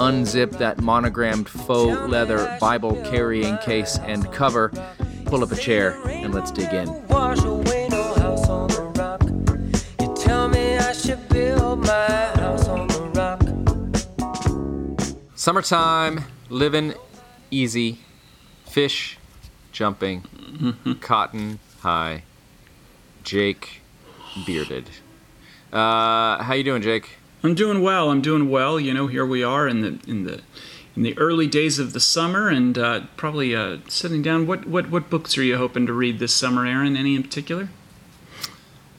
unzip that monogrammed faux leather Bible carrying case and cover, pull up a chair, and let's dig in. Summertime, living easy, fish jumping, cotton high, Jake bearded. Uh, how you doing, Jake? I'm doing well. I'm doing well. You know, here we are in the in the in the early days of the summer, and uh, probably uh, sitting down. What what what books are you hoping to read this summer, Aaron? Any in particular?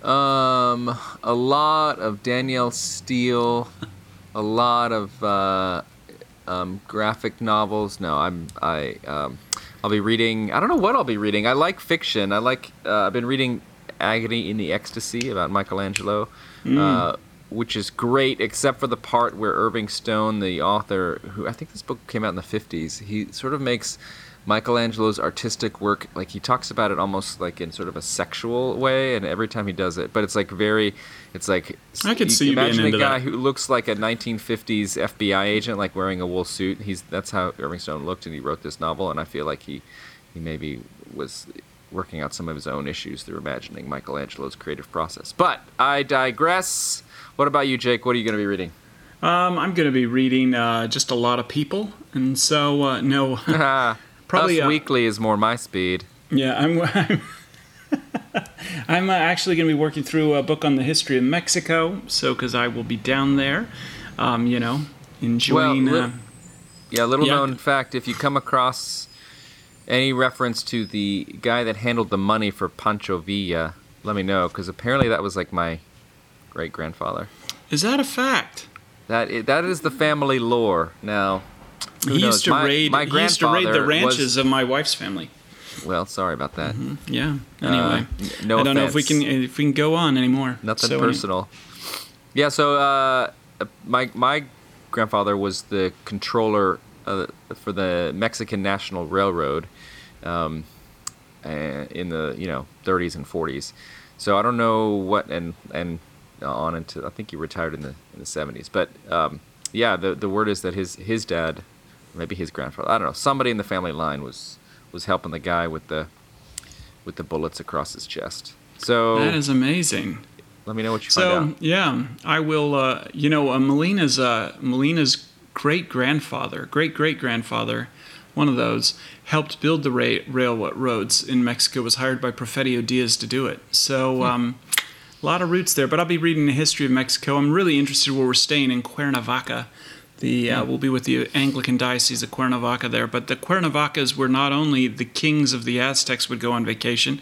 Um, a lot of Danielle Steel, a lot of uh, um, graphic novels. No, I'm I um, I'll be reading. I don't know what I'll be reading. I like fiction. I like. Uh, I've been reading Agony in the Ecstasy about Michelangelo. Mm which is great, except for the part where Irving Stone, the author, who I think this book came out in the 50s, he sort of makes Michelangelo's artistic work like he talks about it almost like in sort of a sexual way, and every time he does it, but it's like very, it's like I could see imagine a guy that. who looks like a 1950s FBI agent, like wearing a wool suit. He's that's how Irving Stone looked, and he wrote this novel, and I feel like he he maybe was working out some of his own issues through imagining Michelangelo's creative process. But I digress. What about you, Jake? What are you going to be reading? Um, I'm going to be reading uh, just a lot of people, and so uh, no, probably Us uh, Weekly is more my speed. Yeah, I'm. I'm, I'm uh, actually going to be working through a book on the history of Mexico, so because I will be down there, um, you know, enjoying. Well, li- uh, yeah, little yeah. known fact: if you come across any reference to the guy that handled the money for Pancho Villa, let me know because apparently that was like my great grandfather. Is that a fact? That is, that is the family lore. Now, who he knows? used to my, raid. My he used to raid the ranches was, of my wife's family. Well, sorry about that. Mm-hmm. Yeah. Anyway, uh, no I don't offense. know if we can if we can go on anymore. Nothing so personal. Anyway. Yeah. So uh, my my grandfather was the controller uh, for the Mexican National Railroad um, in the you know 30s and 40s. So I don't know what and and on into I think he retired in the in the 70s. But um, yeah, the the word is that his his dad, maybe his grandfather, I don't know, somebody in the family line was was helping the guy with the with the bullets across his chest. So that is amazing. Let me know what you so, find out. yeah, I will. Uh, you know, uh, Molina's uh, Molina's great grandfather, great great grandfather, one of those helped build the ra- railroads in Mexico. Was hired by Porfirio Diaz to do it. So. Hmm. Um, a lot of roots there, but I'll be reading the history of Mexico. I'm really interested where we're staying in Cuernavaca. The uh, we'll be with the Anglican Diocese of Cuernavaca there, but the Cuernavacas were not only the kings of the Aztecs would go on vacation,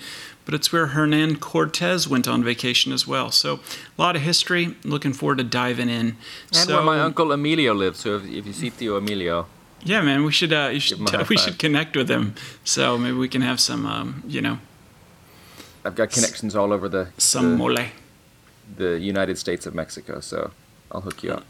but it's where Hernan Cortez went on vacation as well. So a lot of history. Looking forward to diving in. And so, where my uncle Emilio lives. So if, if you see Tío Emilio, yeah, man, we should uh, should, we should connect with him. So maybe we can have some, um, you know, I've got connections all over the some the, mole. the United States of Mexico, so I'll hook you up.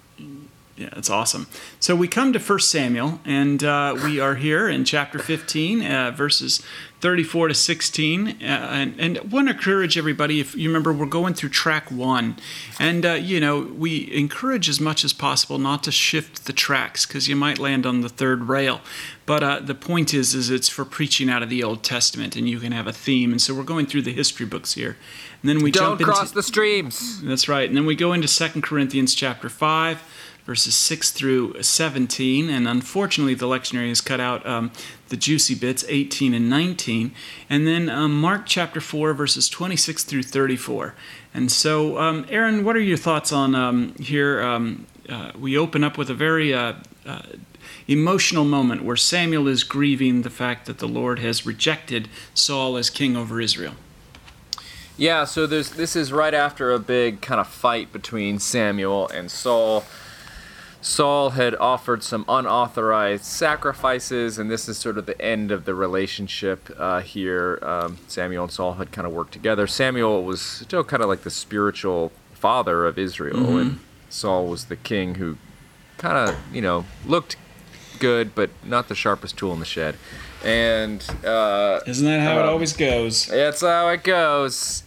Yeah, it's awesome. So we come to First Samuel, and uh, we are here in chapter 15, uh, verses 34 to 16. Uh, and, and I want to encourage everybody, if you remember, we're going through track one. And, uh, you know, we encourage as much as possible not to shift the tracks because you might land on the third rail. But uh, the point is, is it's for preaching out of the Old Testament, and you can have a theme. And so we're going through the history books here. And then we Don't jump cross into, the streams. That's right. And then we go into Second Corinthians chapter 5 verses 6 through 17. And unfortunately, the lectionary has cut out um, the juicy bits, 18 and 19. And then um, Mark chapter 4, verses 26 through 34. And so, um, Aaron, what are your thoughts on um, here? Um, uh, we open up with a very uh, uh, emotional moment where Samuel is grieving the fact that the Lord has rejected Saul as king over Israel. Yeah, so this is right after a big kind of fight between Samuel and Saul. Saul had offered some unauthorized sacrifices, and this is sort of the end of the relationship uh, here. Um, Samuel and Saul had kind of worked together. Samuel was still kind of like the spiritual father of Israel, mm-hmm. and Saul was the king who kind of, you know, looked good, but not the sharpest tool in the shed. And uh, isn't that how um, it always goes? That's how it goes.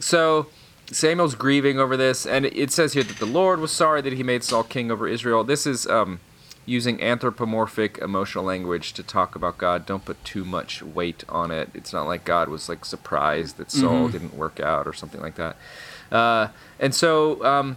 So Samuel's grieving over this, and it says here that the Lord was sorry that he made Saul king over Israel. This is um, using anthropomorphic emotional language to talk about God. Don't put too much weight on it. It's not like God was like surprised that Saul mm-hmm. didn't work out or something like that. Uh, and so, um,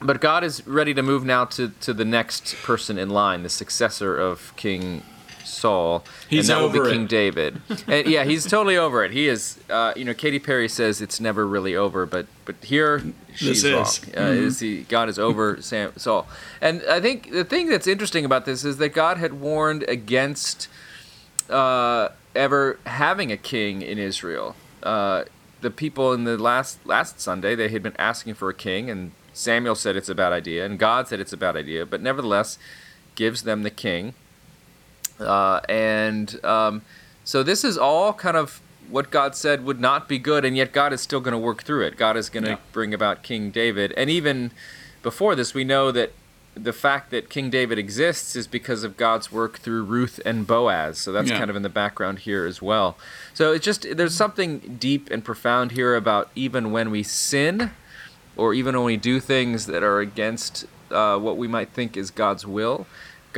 but God is ready to move now to, to the next person in line, the successor of King Saul, he's and that will be King David. and yeah, he's totally over it. He is. Uh, you know, Katy Perry says it's never really over, but but here she's this wrong. Is. Uh, mm-hmm. is he, God is over Sam, Saul, and I think the thing that's interesting about this is that God had warned against uh, ever having a king in Israel. Uh, the people in the last last Sunday they had been asking for a king, and Samuel said it's a bad idea, and God said it's a bad idea, but nevertheless gives them the king uh, and um, so this is all kind of what God said would not be good, and yet God is still going to work through it. God is going to yeah. bring about King David. And even before this, we know that the fact that King David exists is because of God's work through Ruth and Boaz. So that's yeah. kind of in the background here as well. So it's just, there's something deep and profound here about even when we sin, or even when we do things that are against uh, what we might think is God's will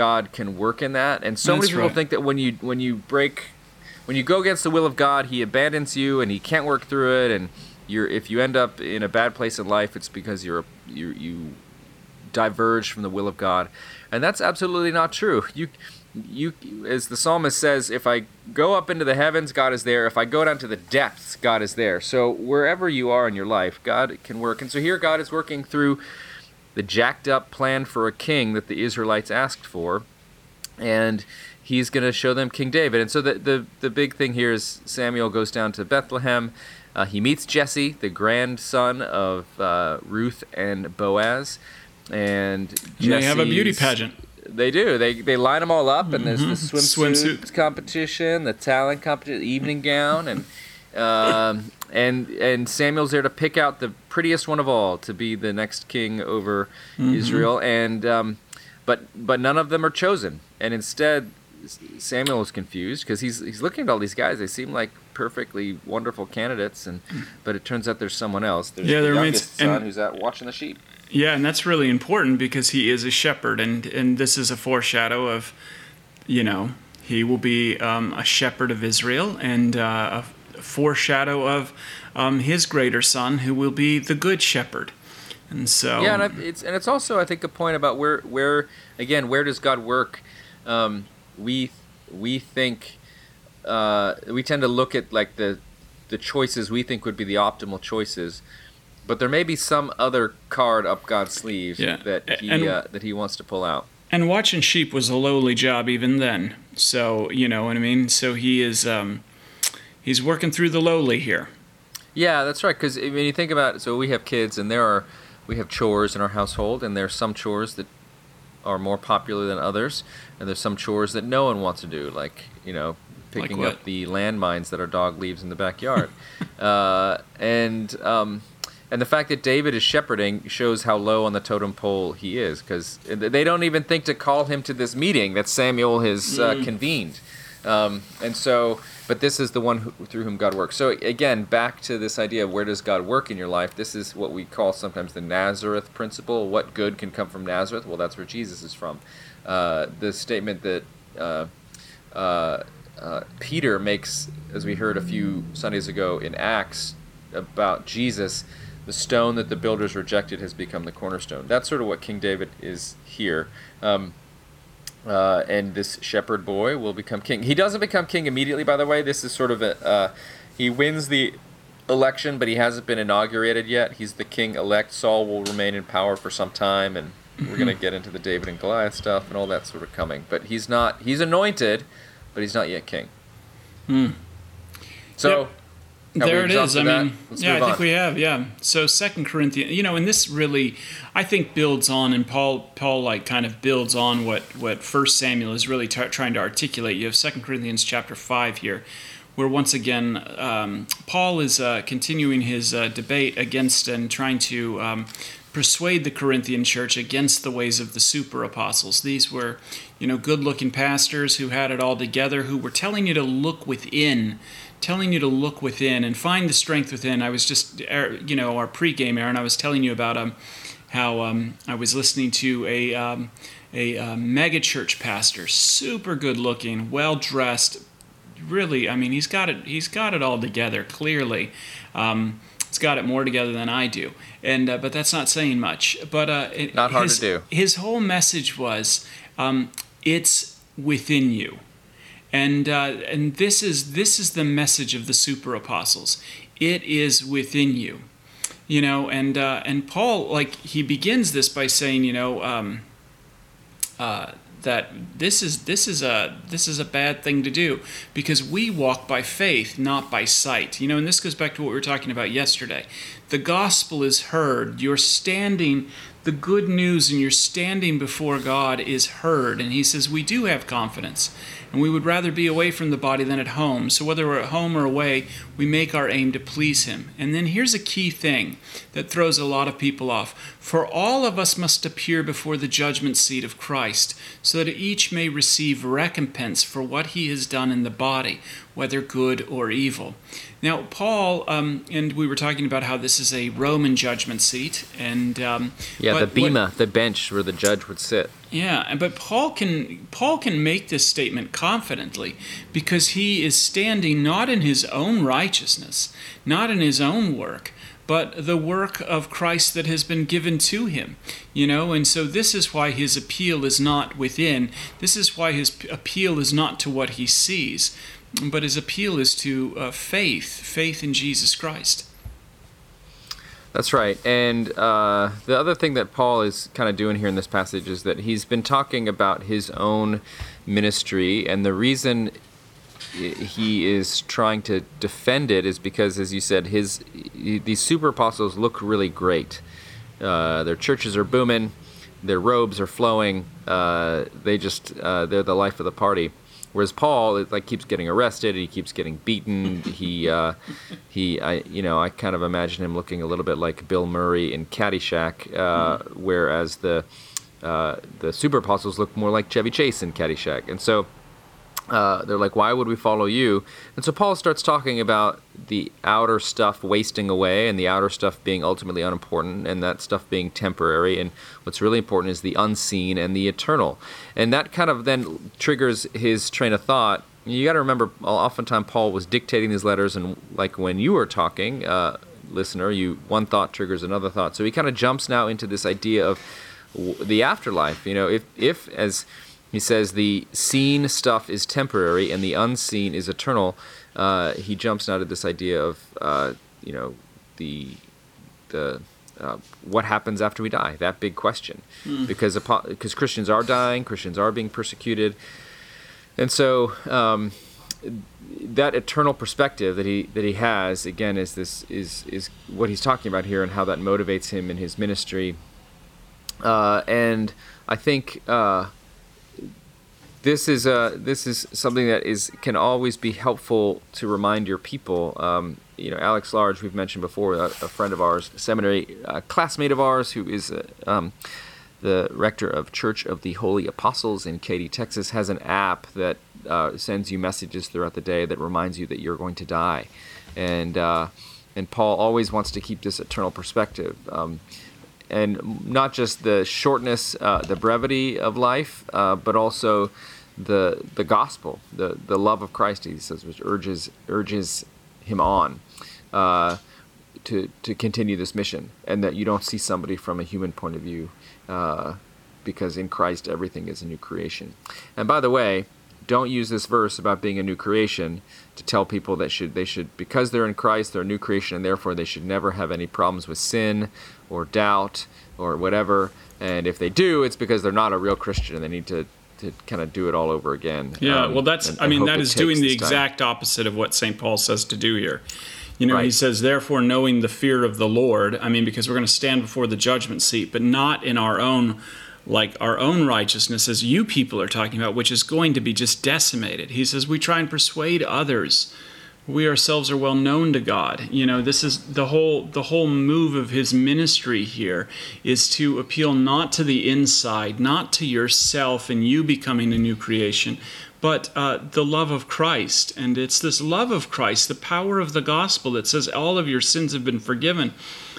God can work in that. And so That's many people right. think that when you when you break when you go against the will of God, he abandons you and he can't work through it and you're if you end up in a bad place in life, it's because you're you you diverge from the will of God. And that's absolutely not true. You you as the psalmist says if i go up into the heavens god is there if i go down to the depths god is there so wherever you are in your life god can work and so here god is working through the jacked up plan for a king that the Israelites asked for, and he's going to show them King David. And so the, the, the big thing here is Samuel goes down to Bethlehem. Uh, he meets Jesse, the grandson of uh, Ruth and Boaz, and they have a beauty pageant. They do. They they line them all up, and there's the mm-hmm. swimsuit, swimsuit. competition, the talent competition, evening gown, and um, and and Samuel's there to pick out the prettiest one of all to be the next king over mm-hmm. Israel, and um, but but none of them are chosen, and instead Samuel is confused because he's he's looking at all these guys. They seem like perfectly wonderful candidates, and but it turns out there's someone else. There's yeah, the there youngest son and, who's out watching the sheep. Yeah, and that's really important because he is a shepherd, and and this is a foreshadow of, you know, he will be um, a shepherd of Israel and uh, foreshadow of um, his greater son, who will be the good shepherd. And so yeah, and I, it's and it's also I think a point about where where again where does God work? Um, we we think uh, we tend to look at like the the choices we think would be the optimal choices, but there may be some other card up God's sleeve yeah. that he and, uh, that he wants to pull out. And watching sheep was a lowly job even then. So you know what I mean. So he is um, he's working through the lowly here. Yeah, that's right. Because when you think about it, so we have kids, and there are we have chores in our household, and there are some chores that are more popular than others, and there's some chores that no one wants to do, like you know picking like up the landmines that our dog leaves in the backyard, uh, and um, and the fact that David is shepherding shows how low on the totem pole he is, because they don't even think to call him to this meeting that Samuel has uh, mm. convened, um, and so but this is the one who, through whom God works. So again, back to this idea of where does God work in your life? This is what we call sometimes the Nazareth principle. What good can come from Nazareth? Well, that's where Jesus is from. Uh, the statement that uh, uh, uh Peter makes, as we heard a few Sundays ago in Acts, about Jesus, the stone that the builders rejected has become the cornerstone. That's sort of what King David is here. Um, uh, and this shepherd boy will become king. He doesn't become king immediately, by the way. This is sort of a uh, he wins the election, but he hasn't been inaugurated yet. He's the king elect. Saul will remain in power for some time, and we're going to mm-hmm. get into the David and Goliath stuff and all that sort of coming. But he's not. He's anointed, but he's not yet king. Hmm. So. Yep. There it is. I mean, yeah, I think we have. Yeah. So Second Corinthians, you know, and this really, I think, builds on, and Paul, Paul, like, kind of builds on what what First Samuel is really t- trying to articulate. You have Second Corinthians chapter five here, where once again um, Paul is uh, continuing his uh, debate against and trying to um, persuade the Corinthian church against the ways of the super apostles. These were, you know, good looking pastors who had it all together, who were telling you to look within, telling you to look within and find the strength within. I was just, er, you know, our pregame, Aaron, I was telling you about um, how um, I was listening to a, um, a uh, mega church pastor, super good looking, well dressed. Really, I mean, he's got it. He's got it all together. Clearly, um, he's got it more together than I do and uh, but that's not saying much. But uh, it, not hard his, to do. His whole message was, um, "It's within you," and uh, and this is this is the message of the super apostles. It is within you, you know. And uh, and Paul, like he begins this by saying, you know. Um, uh, that this is this is a this is a bad thing to do because we walk by faith not by sight you know and this goes back to what we were talking about yesterday the gospel is heard you're standing the good news and you're standing before God is heard. And he says we do have confidence and we would rather be away from the body than at home. So whether we're at home or away we make our aim to please him. And then here's a key thing that throws a lot of people off. For all of us must appear before the judgment seat of Christ so that each may receive recompense for what he has done in the body whether good or evil now, Paul, um, and we were talking about how this is a Roman judgment seat, and um, yeah, the bema, what, the bench where the judge would sit. Yeah, but Paul can Paul can make this statement confidently because he is standing not in his own righteousness, not in his own work, but the work of Christ that has been given to him. You know, and so this is why his appeal is not within. This is why his appeal is not to what he sees, but his appeal is to uh, faith, faith in Jesus Christ. That's right. And uh, the other thing that Paul is kind of doing here in this passage is that he's been talking about his own ministry, and the reason he is trying to defend it is because, as you said, his these super apostles look really great. Uh, their churches are booming, their robes are flowing. Uh, they just uh, they're the life of the party. Whereas Paul, it, like, keeps getting arrested. He keeps getting beaten. he, uh, he, I, you know, I kind of imagine him looking a little bit like Bill Murray in Caddyshack, uh, whereas the uh, the super apostles look more like Chevy Chase in Caddyshack. And so uh, they're like, why would we follow you? And so Paul starts talking about the outer stuff wasting away and the outer stuff being ultimately unimportant and that stuff being temporary. And what's really important is the unseen and the eternal. And that kind of then triggers his train of thought. You got to remember, oftentimes Paul was dictating these letters, and like when you were talking, uh, listener, you one thought triggers another thought. So he kind of jumps now into this idea of the afterlife. You know, if if as he says the seen stuff is temporary and the unseen is eternal. Uh, he jumps out of this idea of uh, you know the the uh, what happens after we die that big question mm. because because Christians are dying Christians are being persecuted and so um, that eternal perspective that he that he has again is this is is what he's talking about here and how that motivates him in his ministry uh, and I think uh, this is uh, this is something that is can always be helpful to remind your people. Um, you know, Alex Large, we've mentioned before, a, a friend of ours, seminary a classmate of ours, who is uh, um, the rector of Church of the Holy Apostles in Katy, Texas, has an app that uh, sends you messages throughout the day that reminds you that you're going to die, and and Paul always wants to keep this eternal perspective. Um, and not just the shortness, uh, the brevity of life, uh, but also the the gospel, the the love of Christ. He says, which urges urges him on uh, to to continue this mission, and that you don't see somebody from a human point of view, uh, because in Christ everything is a new creation. And by the way, don't use this verse about being a new creation to tell people that should they should because they're in Christ they're a new creation and therefore they should never have any problems with sin or doubt or whatever. And if they do, it's because they're not a real Christian and they need to to kind of do it all over again. Yeah, um, well, that's and, I mean that is doing the exact time. opposite of what St. Paul says to do here. You know, Right. he says, therefore, knowing the fear of the Lord. I mean, because we're going to stand before the judgment seat, but not in our own, like our own righteousness, as you people are talking about, which is going to be just decimated. He says, we try and persuade others. We ourselves are well known to God. You know, this is the whole the whole move of his ministry here is to appeal not to the inside, not to yourself and you becoming a new creation, but uh, the love of Christ. And it's this love of Christ, the power of the gospel that says all of your sins have been forgiven,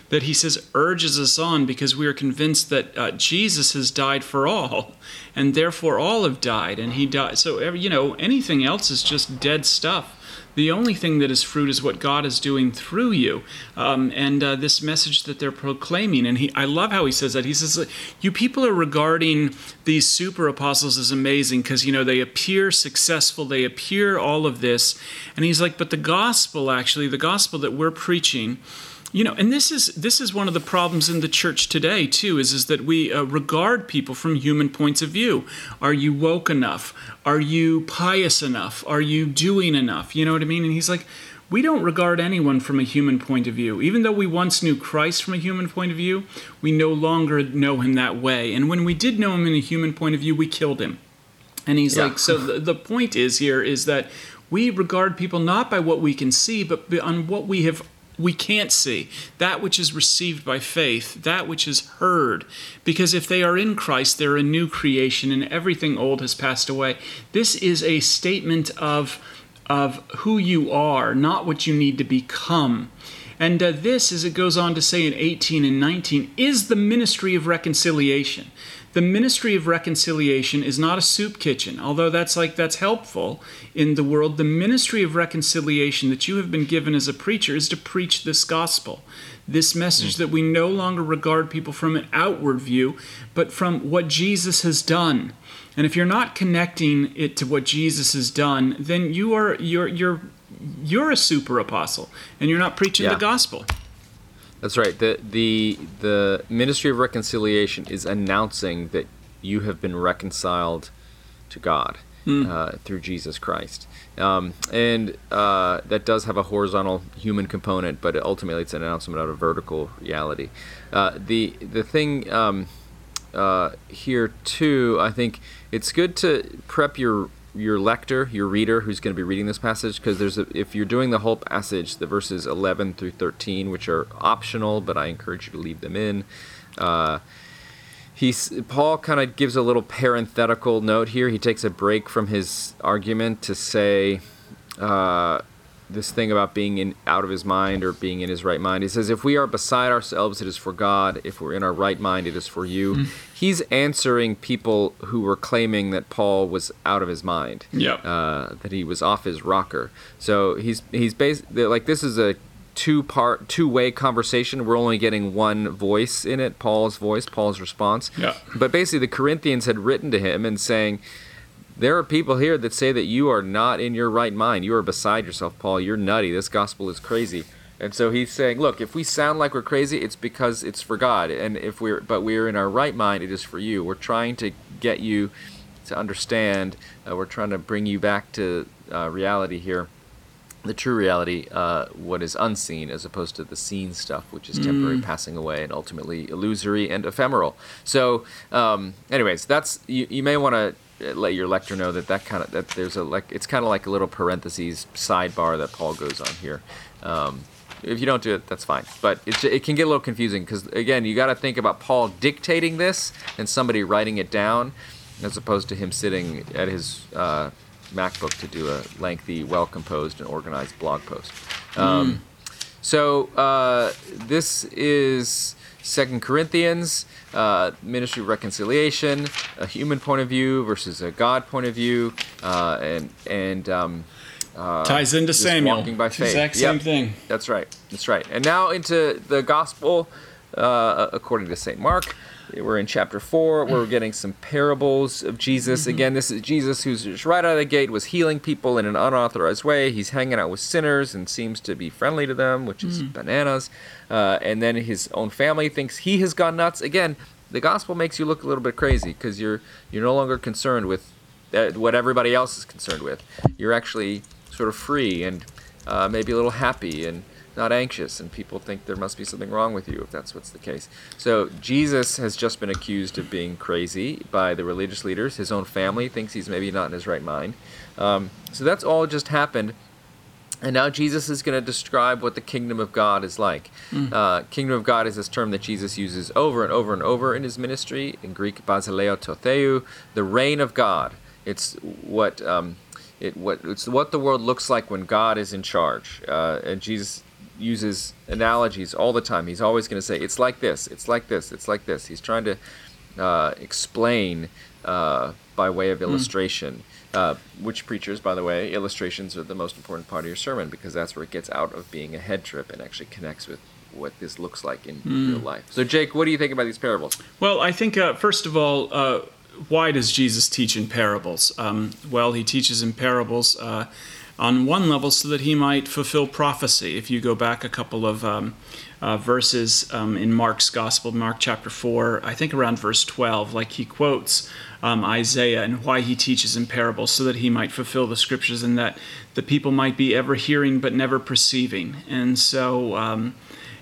that he says urges us on because we are convinced that uh, Jesus has died for all, and therefore all have died, and he died. So, you know, anything else is just dead stuff. The only thing that is fruit is what God is doing through you, um, and uh, this message that they're proclaiming. And he, I love how he says that. He says, "You people are regarding these super apostles as amazing because you know they appear successful, they appear all of this." And he's like, "But the gospel, actually, the gospel that we're preaching." You know and this is this is one of the problems in the church today too is is that we uh, regard people from human points of view. Are you woke enough? Are you pious enough? Are you doing enough? You know what i mean? And he's like we don't regard anyone from a human point of view. Even though we once knew christ from a human point of view we no longer know him that way. And when we did know him in a human point of view we killed him. And he's Yeah. like, so the, the point is here is that we regard people not by what we can see, but on what we have we can't see. That which is received by faith that which is heard. Because if they are in christ they're a new creation and everything old has passed away. This is a statement of of who you are not what you need to become and uh, this, as it goes on to say in 18 and 19, is the ministry of reconciliation. The ministry of reconciliation is not a soup kitchen, although that's like that's helpful in the world. The ministry of reconciliation that you have been given as a preacher is to preach this gospel, this message that we no longer regard people from an outward view, but from what Jesus has done. And if you're not connecting it to what Jesus has done, then you are you're you're you're a super apostle and you're not preaching Yeah. the gospel. That's right. The the the ministry of reconciliation is announcing that you have been reconciled to God uh, through Jesus Christ, um, and uh, that does have a horizontal human component, but ultimately it's an announcement out of a vertical reality. Uh, the the thing um, uh, here too, I think it's good to prep your your lector, your reader, who's going to be reading this passage, because there's a, if you're doing the whole passage, the verses 11 through 13, which are optional, but I encourage you to leave them in. Uh, he's Paul kind of gives a little parenthetical note here. He takes a break from his argument to say. Uh, this thing about being in out of his mind or being in his right mind. He says, "If we are beside ourselves, it is for God. If we're in our right mind, it is for you." He's answering people who were claiming that Paul was out of his mind, Yep. uh, that he was off his rocker. So he's he's bas- like this is a two part two way conversation. We're only getting one voice in it, Paul's voice, Paul's response. Yeah. But basically, the Corinthians had written to him and saying. There are people here that say that you are not in your right mind. You are beside yourself, Paul. You're nutty. This gospel is crazy. And so he's saying, look, if we sound like we're crazy, it's because it's for God. And if we're but we're in our right mind, it is for you. We're trying to get you to understand. Uh, we're trying to bring you back to uh, reality here, the true reality, uh, what is unseen, as opposed to the seen stuff, which is temporary, passing away, and ultimately illusory and ephemeral. So, um, anyways, that's you, you may want to let your lector know that that kind of that there's a like it's kind of like a little parentheses sidebar that Paul goes on here. Um, if you don't do it, that's fine. But it, it can get a little confusing because again, you got to think about Paul dictating this and somebody writing it down, as opposed to him sitting at his uh, MacBook to do a lengthy, well composed, and organized blog post. Um, So uh, this is Second Corinthians, uh, ministry of reconciliation, a human point of view versus a God point of view, uh, and and um, uh, Ties into Samuel. walking by faith. Exact Yep. same thing. That's right. That's right. And now into the gospel uh, according to St. Mark. We're in chapter four. Where we're getting some parables of Jesus. Again, this is Jesus who's just right out of the gate was healing people in an unauthorized way. He's hanging out with sinners and seems to be friendly to them, which is bananas. Uh, and then his own family thinks he has gone nuts. Again, the gospel makes you look a little bit crazy because you're you're no longer concerned with uh, what everybody else is concerned with. You're actually sort of free and uh, maybe a little happy and not anxious, and people think there must be something wrong with you if that's what's the case. So Jesus has just been accused of being crazy by the religious leaders. His own family thinks he's maybe not in his right mind. Um, so that's all just happened. And now Jesus is going to describe what the kingdom of God is like. Mm. Uh, kingdom of God is this term that Jesus uses over and over and over in his ministry. In Greek, basileia tou theou, the reign of God. It's what um, it what it's what the world looks like when God is in charge. Uh, and Jesus uses analogies all the time. He's always going to say, "It's like this. It's like this. It's like this." He's trying to uh, explain uh, by way of hmm. illustration. Mm. Uh, which preachers, by the way, illustrations are the most important part of your sermon because that's where it gets out of being a head trip and actually connects with what this looks like in mm. real life. So, Jake, what do you think about these parables? Well, I think uh, first of all, uh, why does Jesus teach in parables? Um, well, he teaches in parables uh, on one level so that he might fulfill prophecy. If you go back a couple of um, uh, verses um, in Mark's Gospel, Mark chapter 4, I think around verse 12, like he quotes um, Isaiah and why he teaches in parables so that he might fulfill the scriptures and that the people might be ever hearing but never perceiving. And so, um,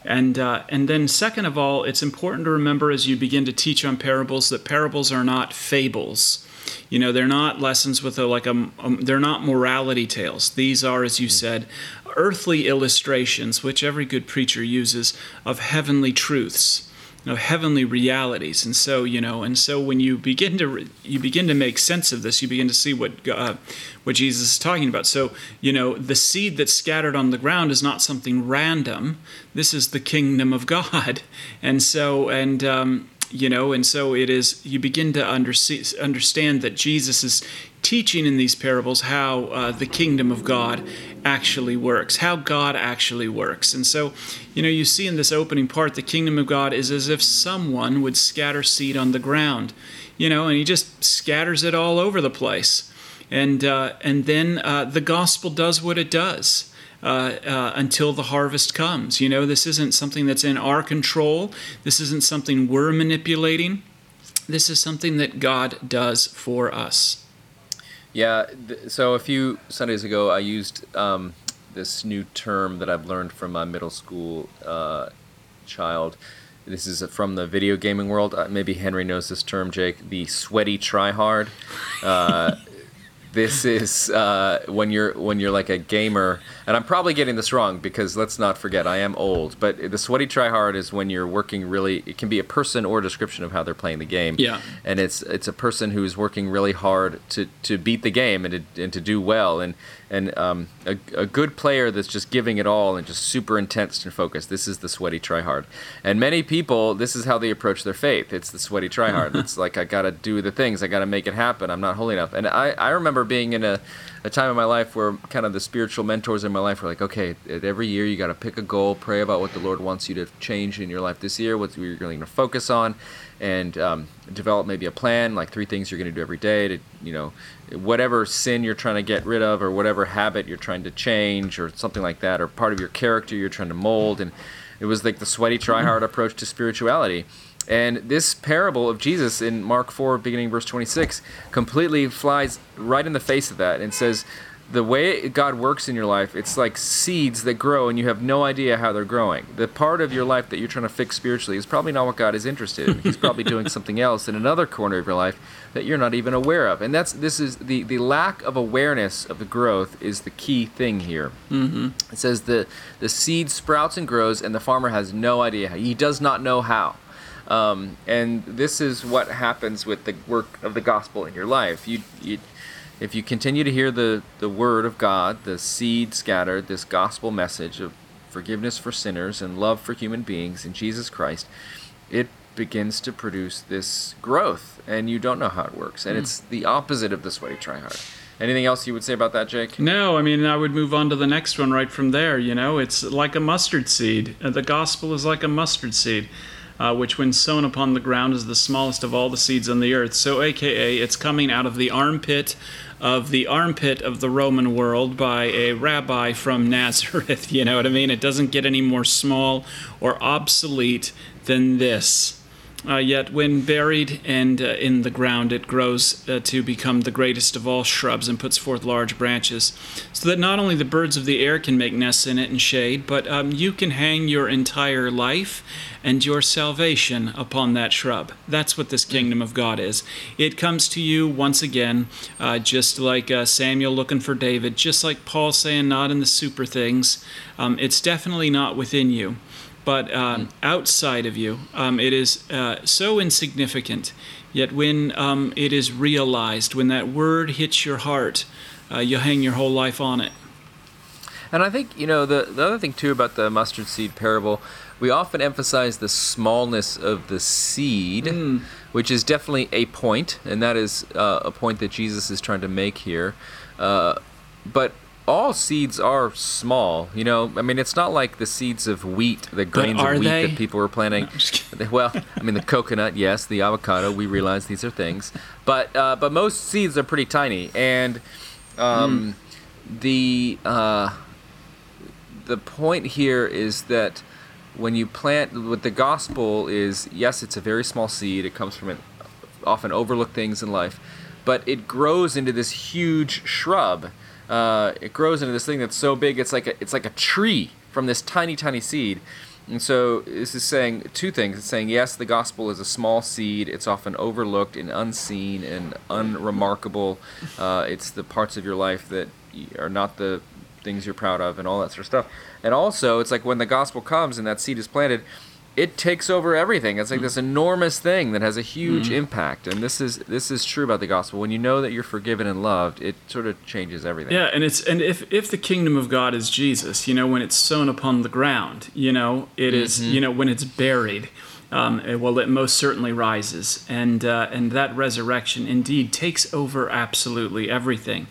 and uh, and then second of all, it's important to remember as you begin to teach on parables that parables are not fables. You know, they're not lessons with a like a, um, they're not morality tales. These are, as you mm. said, earthly illustrations, which every good preacher uses of heavenly truths you know, heavenly realities. And so, you know, and so when you begin to you begin to make sense of this, you begin to see what uh, what Jesus is talking about. So, you know, the seed that's scattered on the ground is not something random. This is the kingdom of God, and so and. Um, you know, and so it is. You begin to understand that Jesus is teaching in these parables how uh, the kingdom of God actually works, how God actually works. And so, you know, you see in this opening part, the kingdom of God is as if someone would scatter seed on the ground, you know, and he just scatters it all over the place. And, uh, and then uh, the gospel does what it does. Uh, uh, until the harvest comes. You know, this isn't something that's in our control. This isn't something we're manipulating. This is something that God does for us. Yeah. Th- so a few Sundays ago, I used um, this new term that I've learned from my middle school uh, child. This is from the video gaming world. Uh, maybe Henry knows this term, Jake. The sweaty tryhard. Uh, this is uh, when you're when you're like a gamer, and I'm probably getting this wrong because let's not forget I am old. But the sweaty tryhard is when you're working really. It can be a person or a description of how they're playing the game. Yeah. And it's it's a person who's working really hard to, to beat the game and to, and to do well. And and um, a, a good player that's just giving it all and just super intense and focused. This is the sweaty tryhard. And many people, this is how they approach their faith. It's the sweaty tryhard. it's like I gotta do the things. I gotta make it happen. I'm not holy enough. And I, I remember being in a, a time in my life where kind of the spiritual mentors in my life were like, okay, every year you gotta pick a goal, pray about what the Lord wants you to change in your life this year, what you're going to focus on, and um, develop maybe a plan, like three things you're going to do every day to, you know, whatever sin you're trying to get rid of or whatever habit you're trying to change or something like that or part of your character you're trying to mold and it was like the sweaty try hard approach to spirituality and this parable of Jesus in Mark 4 beginning verse 26 completely flies right in the face of that and says the way God works in your life, it's like seeds that grow and you have no idea how they're growing. The part of your life that you're trying to fix spiritually is probably not what God is interested in. He's probably doing something else in another corner of your life that you're not even aware of. And that's this is the the lack of awareness of the growth is the key thing here. Mm-hmm. It says the the seed sprouts and grows, and the farmer has no idea how. He does not know how. Um, and this is what happens with the work of the gospel in your life. You you if you continue to hear the, the word of God, the seed scattered, this gospel message of forgiveness for sinners and love for human beings in Jesus Christ, it begins to produce this growth, and you don't know how it works. And mm. it's the opposite of the sweaty tryhard. Anything else you would say about that, Jake? No, I mean, I would move on to the next one right from there. You know, it's like a mustard seed. The gospel is like a mustard seed. Uh, which, when sown upon the ground, is the smallest of all the seeds on the earth. So, AKA, it's coming out of the armpit of the armpit of the Roman world by a rabbi from Nazareth. You know what I mean? It doesn't get any more small or obsolete than this. Uh, yet, when buried and uh, in the ground, it grows uh, to become the greatest of all shrubs and puts forth large branches, so that not only the birds of the air can make nests in it and shade, but um, you can hang your entire life and your salvation upon that shrub. That's what this kingdom of God is. It comes to you once again, uh, just like uh, Samuel looking for David, just like Paul saying, not in the super things. Um, it's definitely not within you but um, outside of you, um, it is uh, so insignificant. Yet when um, it is realized, when that word hits your heart, uh, you hang your whole life on it. And I think, you know, the, the other thing too about the mustard seed parable, we often emphasize the smallness of the seed, mm. which is definitely a point, and that is uh, a point that Jesus is trying to make here. Uh, but all seeds are small. You know, I mean, it's not like the seeds of wheat, the grains of wheat they? that people were planting. No, well, I mean, the coconut, yes, the avocado. We realize these are things, but uh, but most seeds are pretty tiny, and um, mm. the uh, the point here is that when you plant, what the gospel is, yes, it's a very small seed. It comes from an often overlooked things in life, but it grows into this huge shrub uh, it grows into this thing that's so big it's like a, it's like a tree from this tiny tiny seed. And so this is saying two things. It's saying yes, the gospel is a small seed. It's often overlooked and unseen and unremarkable. Uh, it's the parts of your life that are not the things you're proud of and all that sort of stuff. And also, it's like when the gospel comes and that seed is planted, it takes over everything. It's like this enormous thing that has a huge mm-hmm. impact, and this is this is true about the gospel. When you know that you're forgiven and loved, it sort of changes everything. Yeah, and it's and if if the kingdom of God is Jesus, you know, when it's sown upon the ground, you know, it mm-hmm. is, you know, when it's buried. Um, well, it most certainly rises, and uh, and that resurrection indeed takes over absolutely everything.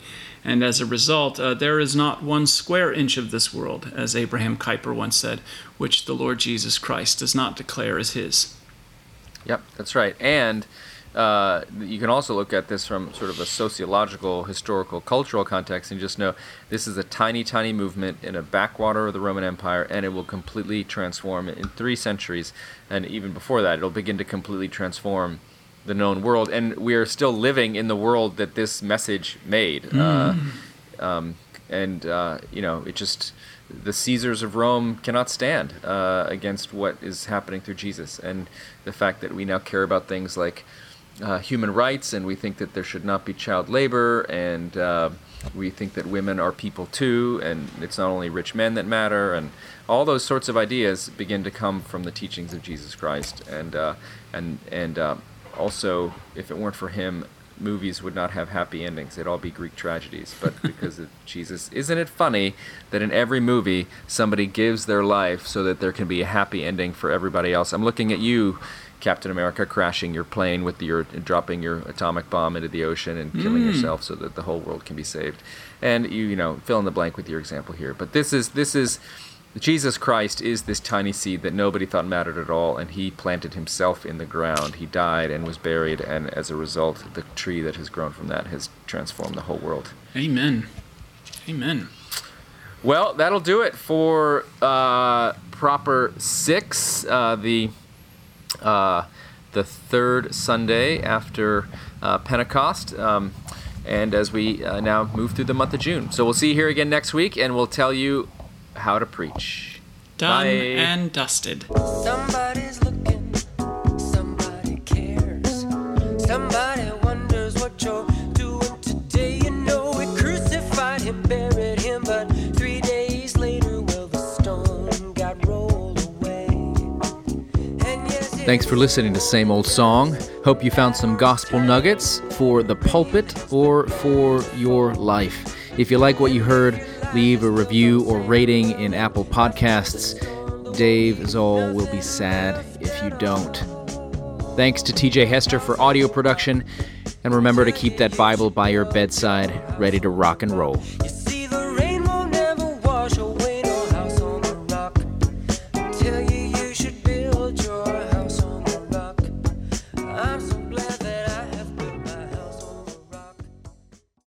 And as a result, uh, there is not one square inch of this world, as Abraham Kuyper once said, which the Lord Jesus Christ does not declare as his. Yep, that's right. And uh, you can also look at this from sort of a sociological, historical, cultural context and just know this is a tiny, tiny movement in a backwater of the Roman Empire, and it will completely transform in three centuries. And even before that, it'll begin to completely transform the known world, and we are still living in the world that this message made. Mm. Uh, um, and uh, you know, it just the Caesars of Rome cannot stand uh, against what is happening through Jesus, and the fact that we now care about things like uh, human rights, and we think that there should not be child labor, and uh, we think that women are people too, and it's not only rich men that matter, and all those sorts of ideas begin to come from the teachings of Jesus Christ, and uh, and and also, if it weren't for him, movies would not have happy endings. They'd all be Greek tragedies. But because of Jesus, isn't it funny that in every movie somebody gives their life so that there can be a happy ending for everybody else? I'm looking at you, Captain America, crashing your plane with your dropping your atomic bomb into the ocean and killing mm. yourself so that the whole world can be saved. And you, you know, fill in the blank with your example here. But this is this is Jesus Christ is this tiny seed that nobody thought mattered at all, and he planted himself in the ground. He died and was buried, and as a result, the tree that has grown from that has transformed the whole world. Amen. Amen. Well, that'll do it for uh, proper six, uh, the uh, the third Sunday after uh, Pentecost. Um, and as we uh, now move through the month of June. So we'll see you here again next week, and we'll tell you how to Preach. Done Bye. and dusted. Somebody's looking, somebody cares. Somebody wonders what you're doing today. You know, we crucified him, buried him, but three days later, well, the stone got rolled away. Yes, Thanks for listening to Same Old Song. Hope you found some gospel nuggets for the pulpit or for your life. If you like what you heard, leave a review or rating in Apple Podcasts. Dave Zahl will be sad if you don't. Thanks to TJ Hester for audio production, and remember to keep that Bible by your bedside, ready to rock and roll.